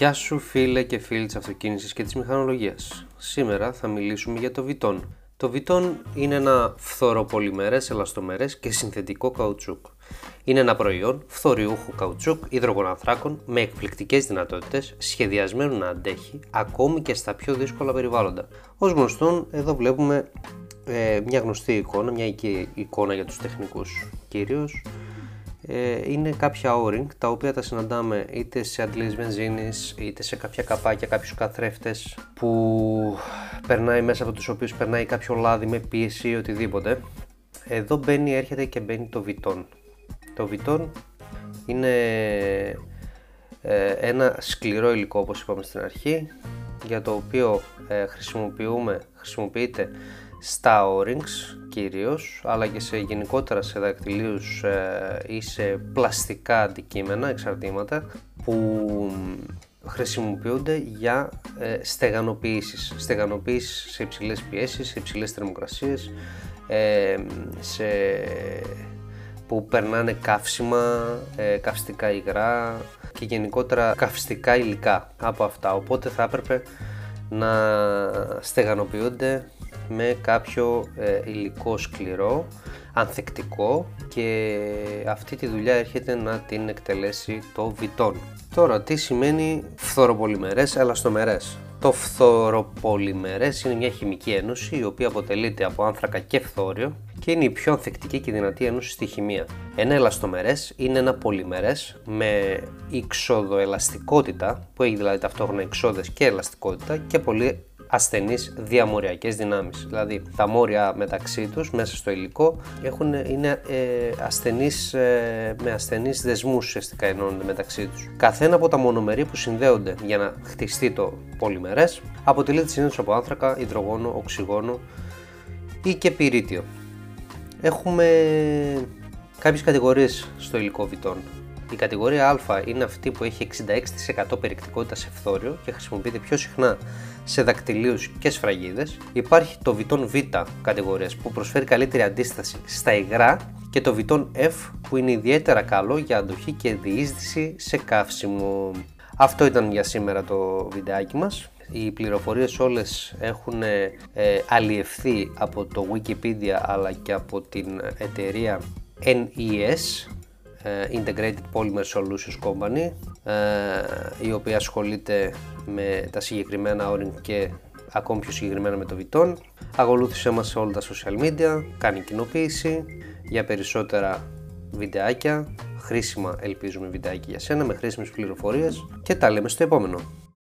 Γεια σου φίλε και φίλοι της αυτοκίνησης και της μηχανολογίας. Σήμερα θα μιλήσουμε για το Viton. Το Viton είναι ένα φθοροπολιμερές, ελαστομερές και συνθετικό καουτσούκ. Είναι ένα προϊόν φθοριούχου καουτσούκ υδρογοναθράκων με εκπληκτικές δυνατότητες, σχεδιασμένο να αντέχει ακόμη και στα πιο δύσκολα περιβάλλοντα. Ως γνωστόν, εδώ βλέπουμε ε, μια γνωστή εικόνα, μια εικόνα για τους τεχνικούς κυρίως, ε, είναι κάποια o τα οποία τα συναντάμε είτε σε αντλήσεις βενζίνης είτε σε κάποια καπάκια, κάποιους καθρέφτες που περνάει μέσα από τους οποίους περνάει κάποιο λάδι με πίεση ή οτιδήποτε. Εδώ μπαίνει, έρχεται και μπαίνει το βιτόν. Το βιτόν είναι ε, ένα σκληρό υλικό όπως είπαμε στην αρχή για το οποίο ε, χρησιμοποιούμε, χρησιμοποιείται στα o κυρίως αλλά και σε γενικότερα σε δακτυλίους ε, ή σε πλαστικά αντικείμενα, εξαρτήματα που χρησιμοποιούνται για ε, στεγανοποιήσεις. Στεγανοποιήσεις σε υψηλές πιέσεις, σε υψηλές θερμοκρασίες, ε, σε, που περνάνε καύσιμα, ε, καυστικά υγρά και γενικότερα καυστικά υλικά από αυτά. Οπότε θα έπρεπε να στεγανοποιούνται με κάποιο ε, υλικό σκληρό, ανθεκτικό και αυτή τη δουλειά έρχεται να την εκτελέσει το βιτόν. Τώρα, τι σημαίνει φθοροπολιμερές ελαστομερές. Το φθοροπολιμερές είναι μια χημική ένωση η οποία αποτελείται από άνθρακα και φθόριο και είναι η πιο ανθεκτική και δυνατή ένωση στη χημεία. Ένα ελαστομερές είναι ένα πολυμερές με εξοδοελαστικότητα που έχει δηλαδή ταυτόχρονα εξόδες και ελαστικότητα και πολύ ασθενείς διαμοριακές δυνάμεις. Δηλαδή τα μόρια μεταξύ τους μέσα στο υλικό έχουν, είναι ε, ασθενείς, ε, με ασθενείς δεσμούς ουσιαστικά ενώνονται μεταξύ τους. Καθένα από τα μονομερή που συνδέονται για να χτιστεί το πολυμερές αποτελείται συνήθως από άνθρακα, υδρογόνο, οξυγόνο ή και πυρίτιο. Έχουμε κάποιες κατηγορίες στο υλικό βιτών. Η κατηγορία Α είναι αυτή που έχει 66% περιεκτικότητα σε φθόριο και χρησιμοποιείται πιο συχνά σε δακτυλίους και σφραγίδες. Υπάρχει το βιτόν Β κατηγορίας που προσφέρει καλύτερη αντίσταση στα υγρά και το βιτόν F που είναι ιδιαίτερα καλό για αντοχή και διείσδυση σε καύσιμο. Αυτό ήταν για σήμερα το βιντεάκι μας. Οι πληροφορίες όλες έχουν ε, αλλιευθεί από το Wikipedia αλλά και από την εταιρεία NES ε, Integrated Polymer Solutions Company ε, η οποία ασχολείται με τα συγκεκριμένα όριν και ακόμη πιο συγκεκριμένα με το Viton. Ακολούθησε μας σε όλα τα social media, κάνει κοινοποίηση για περισσότερα βιντεάκια, χρήσιμα ελπίζουμε βιντεάκια για σένα με χρήσιμες πληροφορίες και τα λέμε στο επόμενο.